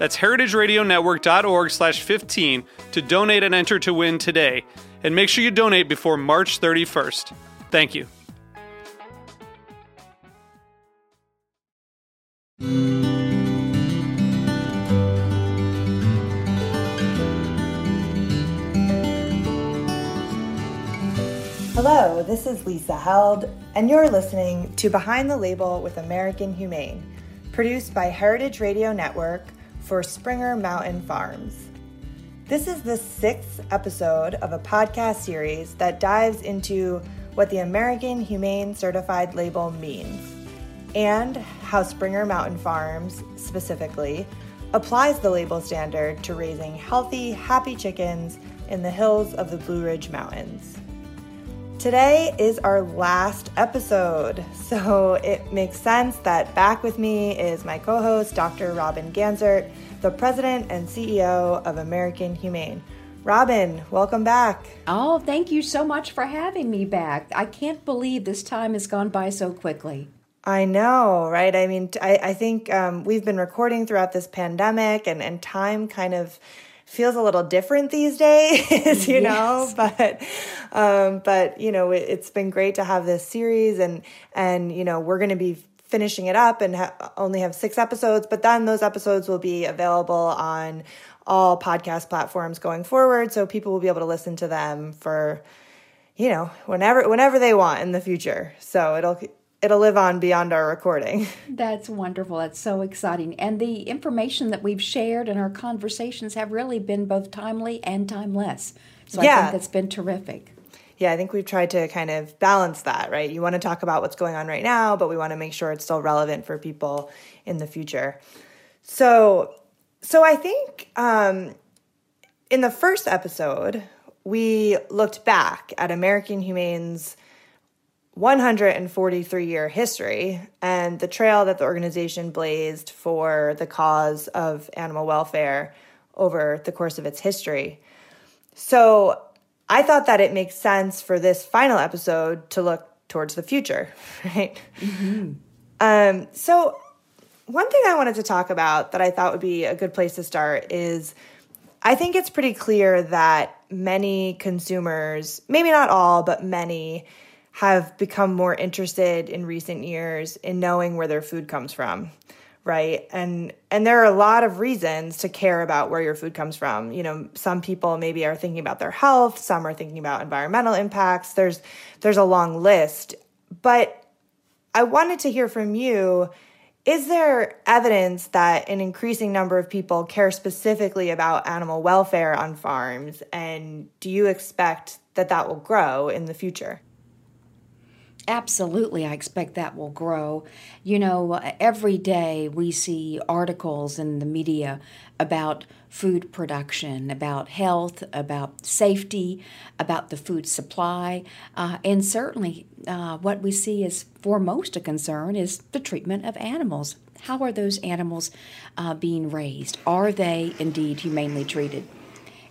That's heritageradionetwork.org slash 15 to donate and enter to win today. And make sure you donate before March 31st. Thank you. Hello, this is Lisa Held, and you're listening to Behind the Label with American Humane, produced by Heritage Radio Network for Springer Mountain Farms. This is the sixth episode of a podcast series that dives into what the American Humane Certified label means and how Springer Mountain Farms, specifically, applies the label standard to raising healthy, happy chickens in the hills of the Blue Ridge Mountains. Today is our last episode, so it makes sense that back with me is my co host, Dr. Robin Ganzert, the president and CEO of American Humane. Robin, welcome back. Oh, thank you so much for having me back. I can't believe this time has gone by so quickly. I know, right? I mean, I, I think um, we've been recording throughout this pandemic, and, and time kind of feels a little different these days, you yes. know. But, um, but you know, it, it's been great to have this series, and and you know, we're going to be finishing it up and ha- only have six episodes, but then those episodes will be available on all podcast platforms going forward, so people will be able to listen to them for you know whenever whenever they want in the future. So it'll it'll live on beyond our recording. That's wonderful. That's so exciting. And the information that we've shared and our conversations have really been both timely and timeless. So yeah. I think that's been terrific. Yeah, I think we've tried to kind of balance that, right? You want to talk about what's going on right now, but we want to make sure it's still relevant for people in the future. So, so I think um, in the first episode, we looked back at American Humane's 143 year history and the trail that the organization blazed for the cause of animal welfare over the course of its history. So I thought that it makes sense for this final episode to look towards the future, right? Mm-hmm. Um, so, one thing I wanted to talk about that I thought would be a good place to start is I think it's pretty clear that many consumers, maybe not all, but many, have become more interested in recent years in knowing where their food comes from right? And and there are a lot of reasons to care about where your food comes from. You know some people maybe are thinking about their health some are thinking about environmental impacts. There's there's a long list. But i wanted to hear from you is there evidence that an increasing number of people care specifically about animal welfare on farms? And do you expect that that will grow in the future Absolutely, I expect that will grow. You know, every day we see articles in the media about food production, about health, about safety, about the food supply, uh, and certainly uh, what we see as foremost a concern is the treatment of animals. How are those animals uh, being raised? Are they indeed humanely treated?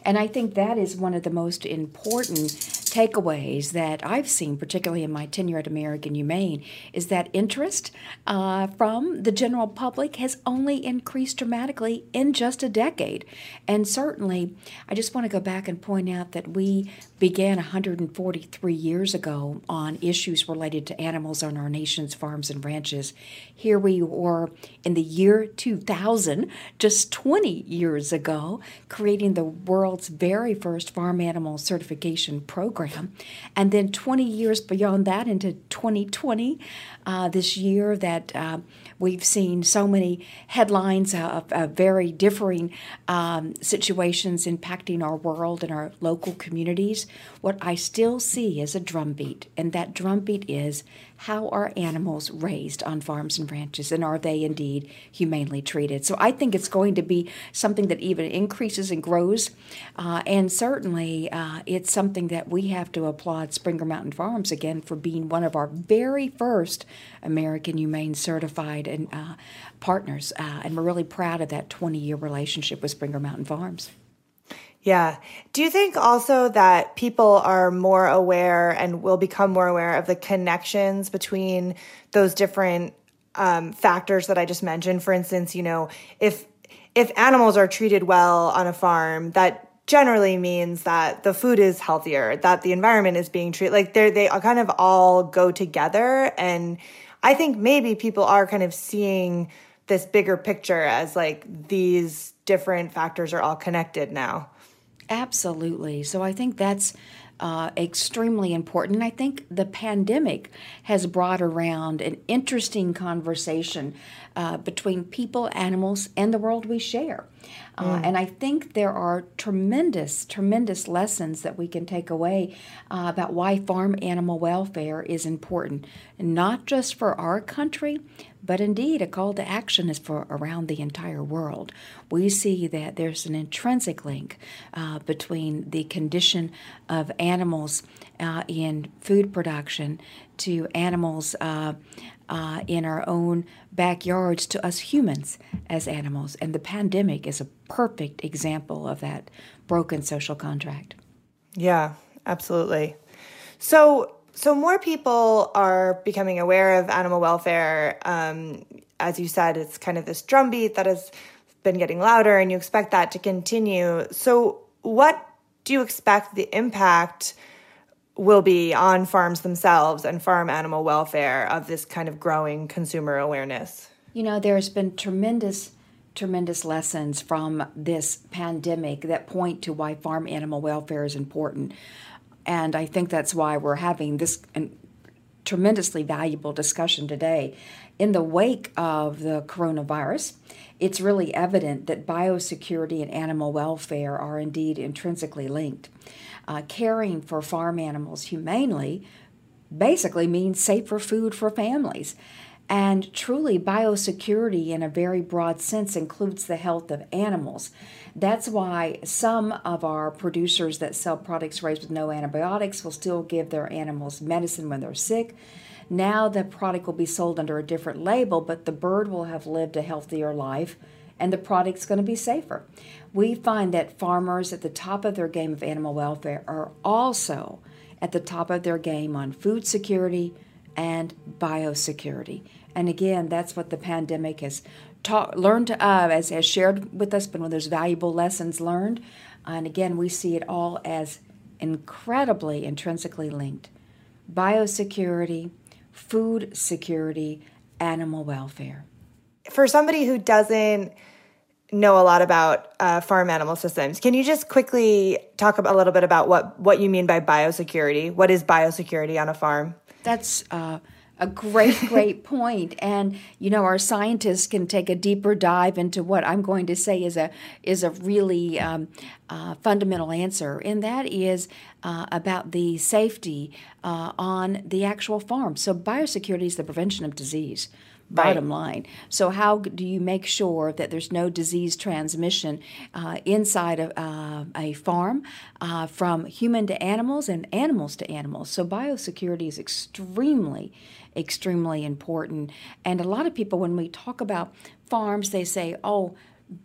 And I think that is one of the most important takeaways that I've seen, particularly in my tenure at American Humane, is that interest uh, from the general public has only increased dramatically in just a decade. And certainly, I just want to go back and point out that we began 143 years ago on issues related to animals on our nation's farms and ranches. Here we were in the year 2000, just 20 years ago, creating the world's very first farm animal certification program. And then 20 years beyond that, into 2020, uh, this year, that uh, we've seen so many headlines of, of very differing um, situations impacting our world and our local communities. What I still see is a drumbeat, and that drumbeat is how are animals raised on farms and ranches, and are they indeed humanely treated? So I think it's going to be something that even increases and grows, uh, and certainly uh, it's something that we have to applaud Springer Mountain Farms again for being one of our very first American Humane certified and uh, partners, uh, and we're really proud of that 20 year relationship with Springer Mountain Farms. Yeah. Do you think also that people are more aware and will become more aware of the connections between those different um, factors that I just mentioned? For instance, you know, if if animals are treated well on a farm, that generally means that the food is healthier, that the environment is being treated like they they kind of all go together. And I think maybe people are kind of seeing this bigger picture as like these different factors are all connected now. Absolutely. So I think that's uh, extremely important. I think the pandemic has brought around an interesting conversation uh, between people, animals, and the world we share. Uh, mm. And I think there are tremendous, tremendous lessons that we can take away uh, about why farm animal welfare is important, not just for our country, but indeed a call to action is for around the entire world. We see that there's an intrinsic link uh, between the condition of animals uh, in food production to animals uh, uh, in our own backyards to us humans as animals. And the pandemic is a perfect example of that broken social contract. Yeah, absolutely. So, so more people are becoming aware of animal welfare. Um, as you said, it's kind of this drumbeat that has been getting louder, and you expect that to continue. So, what do you expect the impact will be on farms themselves and farm animal welfare of this kind of growing consumer awareness? You know, there's been tremendous tremendous lessons from this pandemic that point to why farm animal welfare is important. And I think that's why we're having this tremendously valuable discussion today. In the wake of the coronavirus, it's really evident that biosecurity and animal welfare are indeed intrinsically linked. Uh, caring for farm animals humanely basically means safer food for families. And truly, biosecurity in a very broad sense includes the health of animals. That's why some of our producers that sell products raised with no antibiotics will still give their animals medicine when they're sick. Now the product will be sold under a different label, but the bird will have lived a healthier life and the product's going to be safer. We find that farmers at the top of their game of animal welfare are also at the top of their game on food security and biosecurity. And again, that's what the pandemic has taught, learned uh, as has shared with us, been one of those valuable lessons learned. And again, we see it all as incredibly intrinsically linked. Biosecurity, food security, animal welfare. For somebody who doesn't know a lot about uh, farm animal systems, can you just quickly talk a little bit about what, what you mean by biosecurity? What is biosecurity on a farm? That's uh, a great, great point. And you know, our scientists can take a deeper dive into what I'm going to say is a is a really um, uh, fundamental answer, and that is uh, about the safety uh, on the actual farm. So, biosecurity is the prevention of disease bottom right. line. So, how do you make sure that there's no disease transmission uh, inside of uh, a farm uh, from human to animals and animals to animals? So, biosecurity is extremely, extremely important. And a lot of people, when we talk about farms, they say, oh,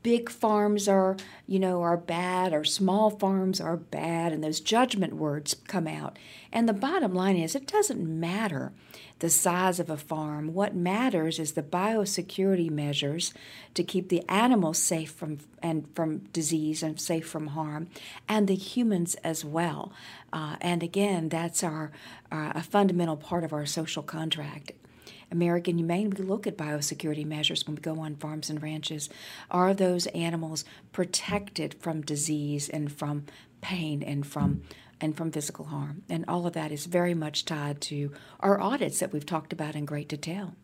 big farms are you know are bad or small farms are bad and those judgment words come out and the bottom line is it doesn't matter the size of a farm. What matters is the biosecurity measures to keep the animals safe from and from disease and safe from harm, and the humans as well. Uh, and again, that's our uh, a fundamental part of our social contract. American Humane, we look at biosecurity measures when we go on farms and ranches. Are those animals protected from disease and from pain and from and from physical harm? And all of that is very much tied to our audits that we've talked about in great detail.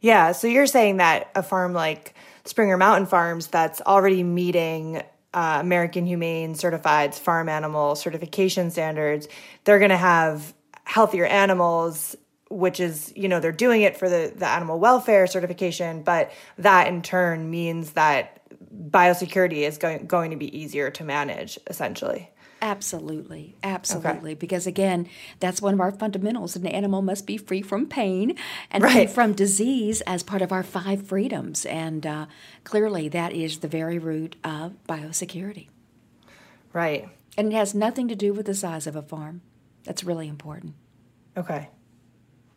Yeah, so you're saying that a farm like Springer Mountain Farms that's already meeting uh, American Humane Certified farm animal certification standards, they're going to have healthier animals which is you know they're doing it for the the animal welfare certification but that in turn means that biosecurity is going going to be easier to manage essentially Absolutely, absolutely. Okay. Because again, that's one of our fundamentals. An animal must be free from pain and right. free from disease as part of our five freedoms. And uh, clearly, that is the very root of biosecurity. Right. And it has nothing to do with the size of a farm. That's really important. Okay.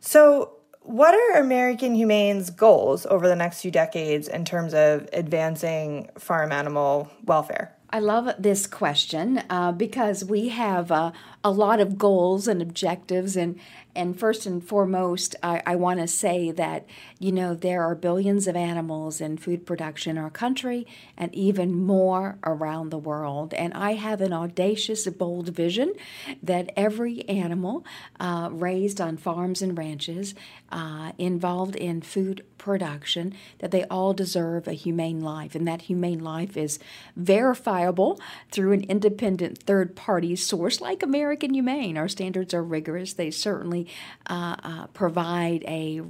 So, what are American Humane's goals over the next few decades in terms of advancing farm animal welfare? I love this question uh, because we have uh, a lot of goals and objectives, and and first and foremost, I, I want to say that you know there are billions of animals in food production in our country, and even more around the world. And I have an audacious, bold vision that every animal uh, raised on farms and ranches, uh, involved in food production, that they all deserve a humane life, and that humane life is verifiable through an independent third party source like American Humane. Our standards are rigorous. They certainly uh, uh, provide a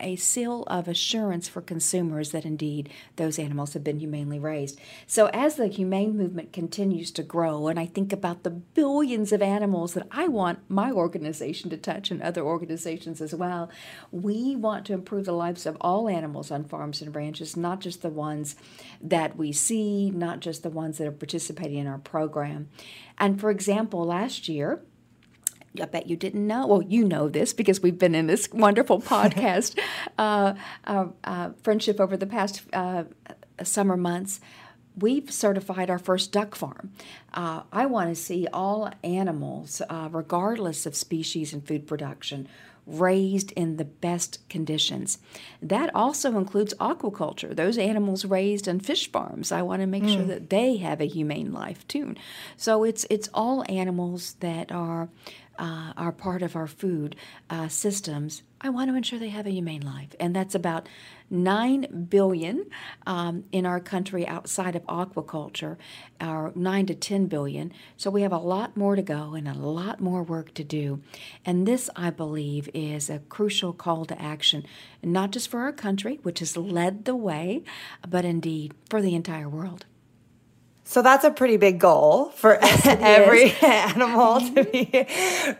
a seal of assurance for consumers that indeed those animals have been humanely raised. So, as the humane movement continues to grow, and I think about the billions of animals that I want my organization to touch and other organizations as well, we want to improve the lives of all animals on farms and ranches, not just the ones that we see, not just the ones that are participating in our program. And for example, last year, I bet you didn't know. Well, you know this because we've been in this wonderful podcast uh, uh, uh, friendship over the past uh, summer months. We've certified our first duck farm. Uh, I want to see all animals, uh, regardless of species and food production, raised in the best conditions. That also includes aquaculture, those animals raised in fish farms. I want to make mm. sure that they have a humane life too. So it's it's all animals that are uh, are part of our food uh, systems, I want to ensure they have a humane life. And that's about 9 billion um, in our country outside of aquaculture, or 9 to 10 billion. So we have a lot more to go and a lot more work to do. And this, I believe, is a crucial call to action, not just for our country, which has led the way, but indeed for the entire world. So that's a pretty big goal for yes, every animal to be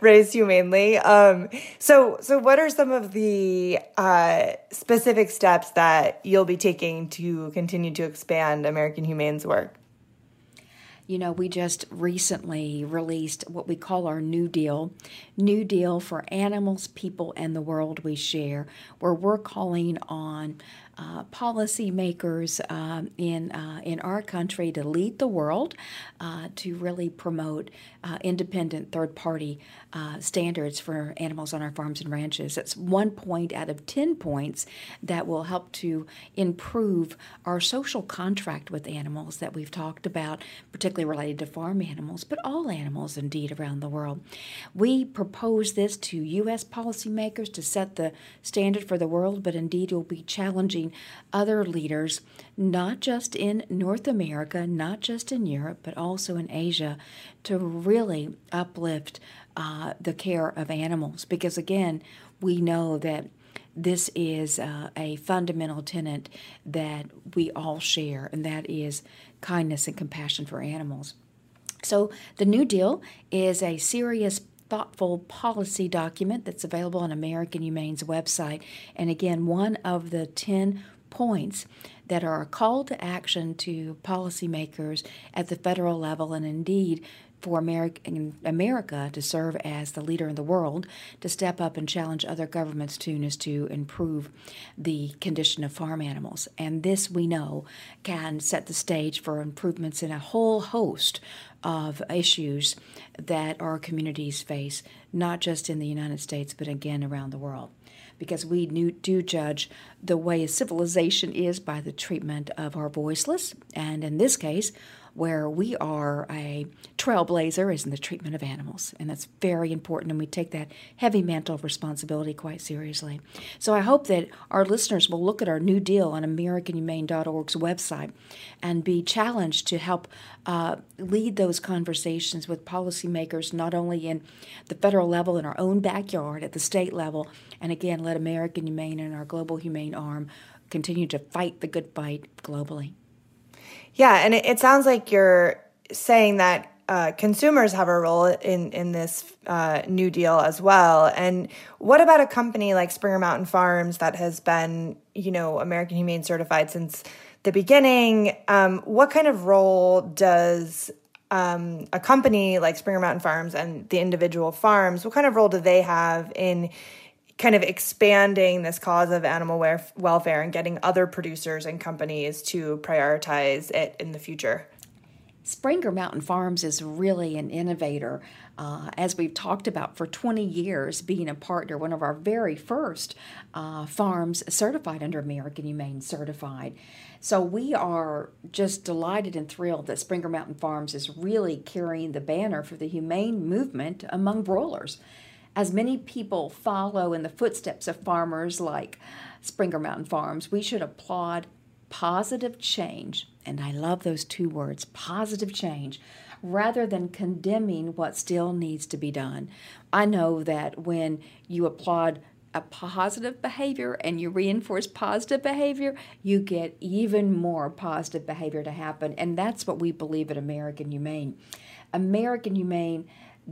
raised humanely. Um, so, so what are some of the uh, specific steps that you'll be taking to continue to expand American Humane's work? You know, we just recently released what we call our New Deal New Deal for Animals, People, and the World We Share, where we're calling on uh, policymakers um, in uh, in our country to lead the world uh, to really promote uh, independent third party standards for animals on our farms and ranches. That's one point out of ten points that will help to improve our social contract with animals that we've talked about, particularly related to farm animals, but all animals indeed around the world. We propose this to U.S. policymakers to set the standard for the world, but indeed it will be challenging other leaders, not just in North America, not just in Europe, but also in Asia, to really uplift uh, the care of animals. Because again, we know that this is uh, a fundamental tenet that we all share, and that is kindness and compassion for animals. So, the New Deal is a serious thoughtful policy document that's available on American Humane's website. And again, one of the 10 points that are a call to action to policymakers at the federal level and indeed for America to serve as the leader in the world, to step up and challenge other governments to is to improve the condition of farm animals. And this, we know, can set the stage for improvements in a whole host of issues that our communities face, not just in the United States, but again around the world. because we do judge the way a civilization is by the treatment of our voiceless, and in this case, where we are a trailblazer is in the treatment of animals. And that's very important, and we take that heavy mantle of responsibility quite seriously. So I hope that our listeners will look at our new deal on AmericanHumane.org's website and be challenged to help uh, lead those conversations with policymakers, not only in the federal level, in our own backyard, at the state level, and again, let American Humane and our global humane arm continue to fight the good fight globally. Yeah, and it, it sounds like you're saying that uh, consumers have a role in in this uh, new deal as well. And what about a company like Springer Mountain Farms that has been, you know, American Humane certified since the beginning? Um, what kind of role does um, a company like Springer Mountain Farms and the individual farms? What kind of role do they have in kind of expanding this cause of animal welfare and getting other producers and companies to prioritize it in the future. Springer Mountain Farms is really an innovator. Uh, as we've talked about for 20 years, being a partner, one of our very first uh, farms certified under American Humane Certified. So we are just delighted and thrilled that Springer Mountain Farms is really carrying the banner for the humane movement among broilers as many people follow in the footsteps of farmers like Springer Mountain Farms, we should applaud positive change. And I love those two words positive change rather than condemning what still needs to be done. I know that when you applaud a positive behavior and you reinforce positive behavior, you get even more positive behavior to happen. And that's what we believe at American Humane. American Humane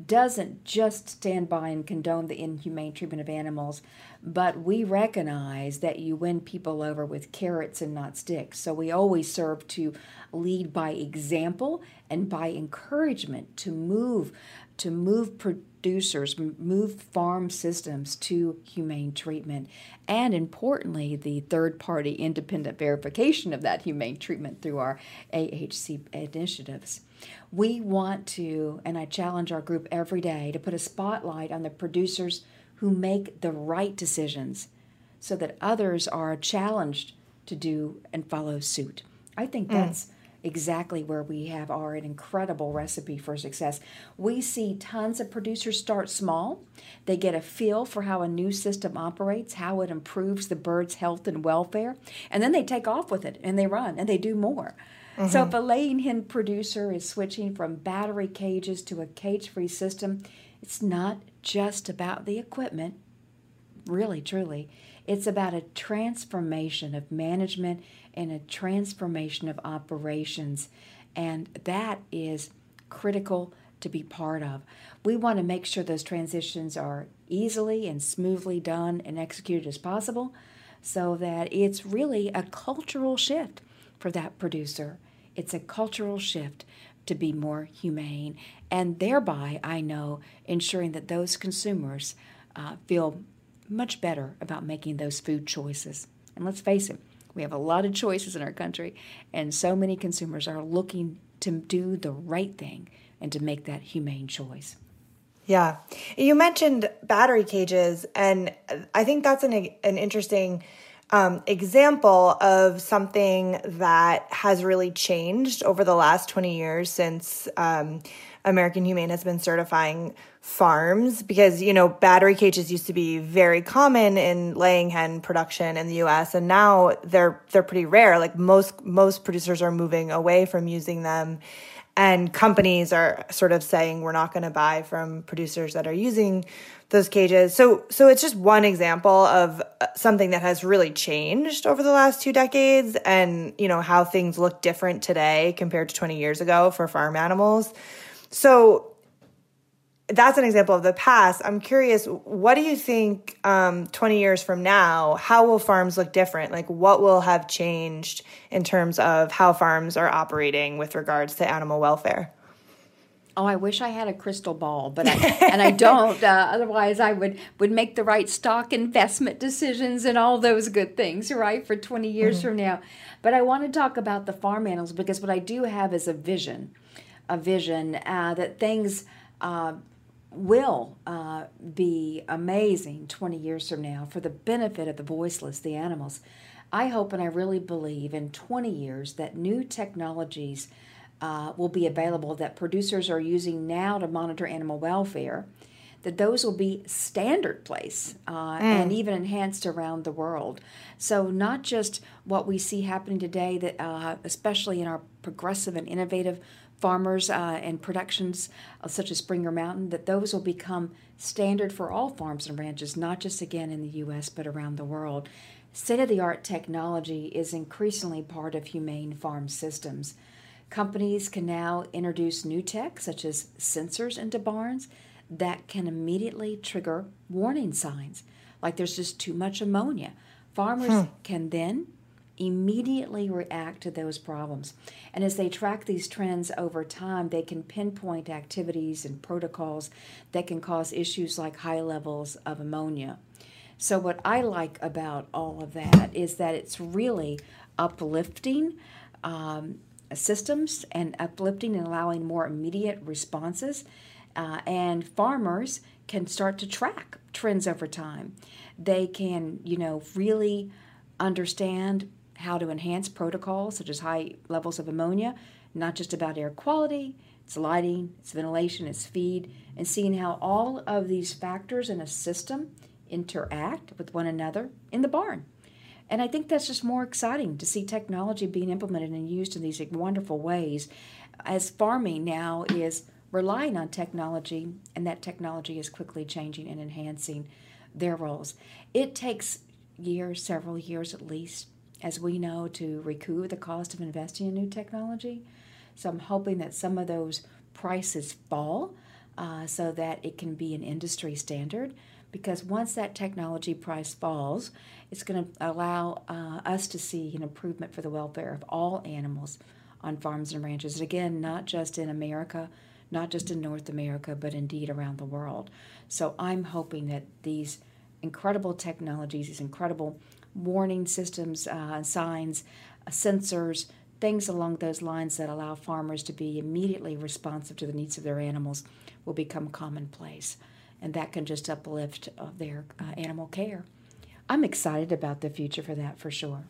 doesn't just stand by and condone the inhumane treatment of animals, but we recognize that you win people over with carrots and not sticks. So we always serve to lead by example and by encouragement to move to move producers, move farm systems to humane treatment, and importantly, the third party independent verification of that humane treatment through our AHC initiatives. We want to, and I challenge our group every day, to put a spotlight on the producers who make the right decisions so that others are challenged to do and follow suit. I think mm. that's mm. exactly where we have our an incredible recipe for success. We see tons of producers start small. They get a feel for how a new system operates, how it improves the bird's health and welfare, and then they take off with it and they run and they do more. Mm-hmm. So if a laying hen producer is switching from battery cages to a cage free system, it's not just about the equipment, really, truly. It's about a transformation of management and a transformation of operations. And that is critical to be part of. We want to make sure those transitions are easily and smoothly done and executed as possible so that it's really a cultural shift for that producer. It's a cultural shift to be more humane, and thereby, I know, ensuring that those consumers uh, feel much better about making those food choices. And let's face it, we have a lot of choices in our country, and so many consumers are looking to do the right thing and to make that humane choice. Yeah. You mentioned battery cages, and I think that's an, an interesting um, example of something that has really changed over the last 20 years since um, American Humane has been certifying farms because you know battery cages used to be very common in laying hen production in the US and now they're they're pretty rare. Like most most producers are moving away from using them and companies are sort of saying we're not going to buy from producers that are using those cages. So so it's just one example of uh, something that has really changed over the last two decades and you know how things look different today compared to 20 years ago for farm animals. So that's an example of the past. I'm curious, what do you think um, 20 years from now, how will farms look different? Like, what will have changed in terms of how farms are operating with regards to animal welfare? Oh, I wish I had a crystal ball, but I, and I don't. Uh, otherwise, I would would make the right stock investment decisions and all those good things, right, for twenty years mm-hmm. from now. But I want to talk about the farm animals because what I do have is a vision, a vision uh, that things uh, will uh, be amazing 20 years from now for the benefit of the voiceless, the animals. I hope and I really believe in 20 years that new technologies uh, will be available that producers are using now to monitor animal welfare that those will be standard place uh, mm. and even enhanced around the world. So not just what we see happening today, that uh, especially in our progressive and innovative farmers uh, and productions uh, such as Springer Mountain, that those will become standard for all farms and ranches, not just again in the U.S. but around the world. State of the art technology is increasingly part of humane farm systems. Companies can now introduce new tech, such as sensors into barns, that can immediately trigger warning signs, like there's just too much ammonia. Farmers hmm. can then immediately react to those problems. And as they track these trends over time, they can pinpoint activities and protocols that can cause issues like high levels of ammonia. So, what I like about all of that is that it's really uplifting um, systems and uplifting and allowing more immediate responses uh, and farmers can start to track trends over time. They can, you know, really understand how to enhance protocols such as high levels of ammonia, not just about air quality, it's lighting, it's ventilation, it's feed, and seeing how all of these factors in a system interact with one another in the barn. And I think that's just more exciting to see technology being implemented and used in these wonderful ways as farming now is relying on technology, and that technology is quickly changing and enhancing their roles. It takes years, several years at least, as we know, to recoup the cost of investing in new technology. So I'm hoping that some of those prices fall uh, so that it can be an industry standard. Because once that technology price falls, it's going to allow uh, us to see an improvement for the welfare of all animals on farms and ranches. And again, not just in America, not just in North America, but indeed around the world. So I'm hoping that these incredible technologies, these incredible warning systems, uh, signs, uh, sensors, things along those lines that allow farmers to be immediately responsive to the needs of their animals will become commonplace. And that can just uplift uh, their uh, animal care. I'm excited about the future for that for sure.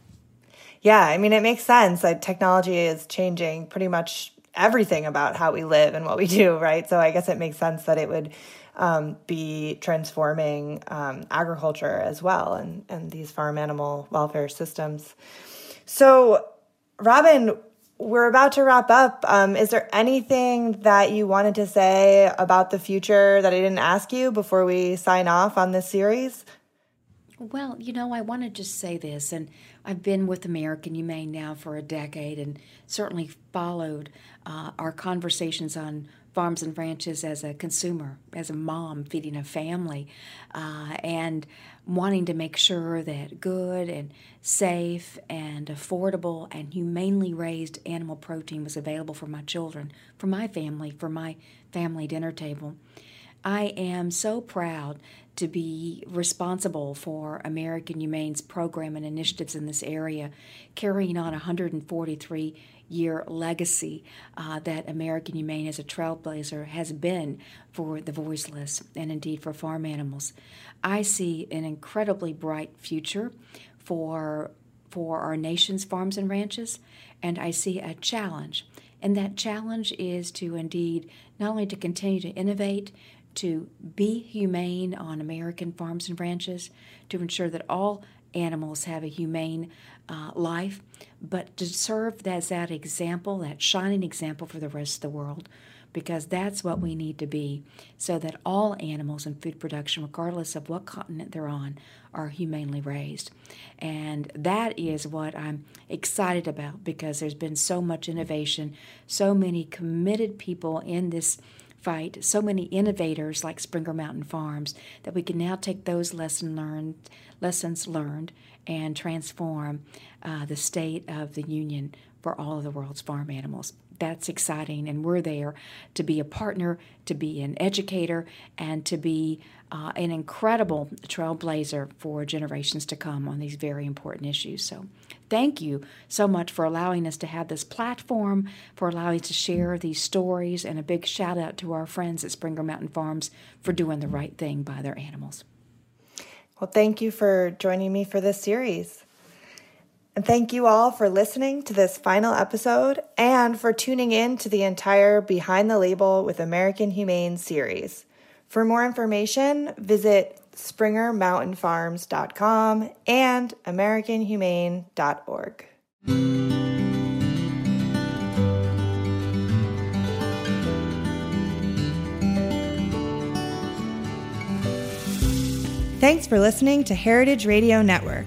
Yeah, I mean, it makes sense that technology is changing pretty much everything about how we live and what we do, right? So I guess it makes sense that it would um, be transforming um, agriculture as well and, and these farm animal welfare systems. So, Robin, we're about to wrap up. Um, is there anything that you wanted to say about the future that I didn't ask you before we sign off on this series? Well, you know, I want to just say this, and I've been with American Humane now for a decade and certainly followed uh, our conversations on farms and ranches as a consumer, as a mom feeding a family, uh, and wanting to make sure that good and safe and affordable and humanely raised animal protein was available for my children, for my family, for my family dinner table. I am so proud to be responsible for American Humane's program and initiatives in this area, carrying on 143 year legacy uh, that American Humane as a trailblazer has been for the voiceless and indeed for farm animals. I see an incredibly bright future for for our nation's farms and ranches, and I see a challenge. And that challenge is to indeed not only to continue to innovate, to be humane on American farms and ranches, to ensure that all animals have a humane uh, life, but to serve as that example, that shining example for the rest of the world, because that's what we need to be, so that all animals in food production, regardless of what continent they're on, are humanely raised. And that is what I'm excited about because there's been so much innovation, so many committed people in this fight so many innovators like Springer Mountain Farms that we can now take those lesson learned, lessons learned and transform uh, the state of the union for all of the world's farm animals. That's exciting. And we're there to be a partner, to be an educator, and to be uh, an incredible trailblazer for generations to come on these very important issues. So, thank you so much for allowing us to have this platform, for allowing us to share these stories, and a big shout out to our friends at Springer Mountain Farms for doing the right thing by their animals. Well, thank you for joining me for this series. And thank you all for listening to this final episode and for tuning in to the entire Behind the Label with American Humane series. For more information, visit springermountainfarms.com and americanhumane.org. Thanks for listening to Heritage Radio Network,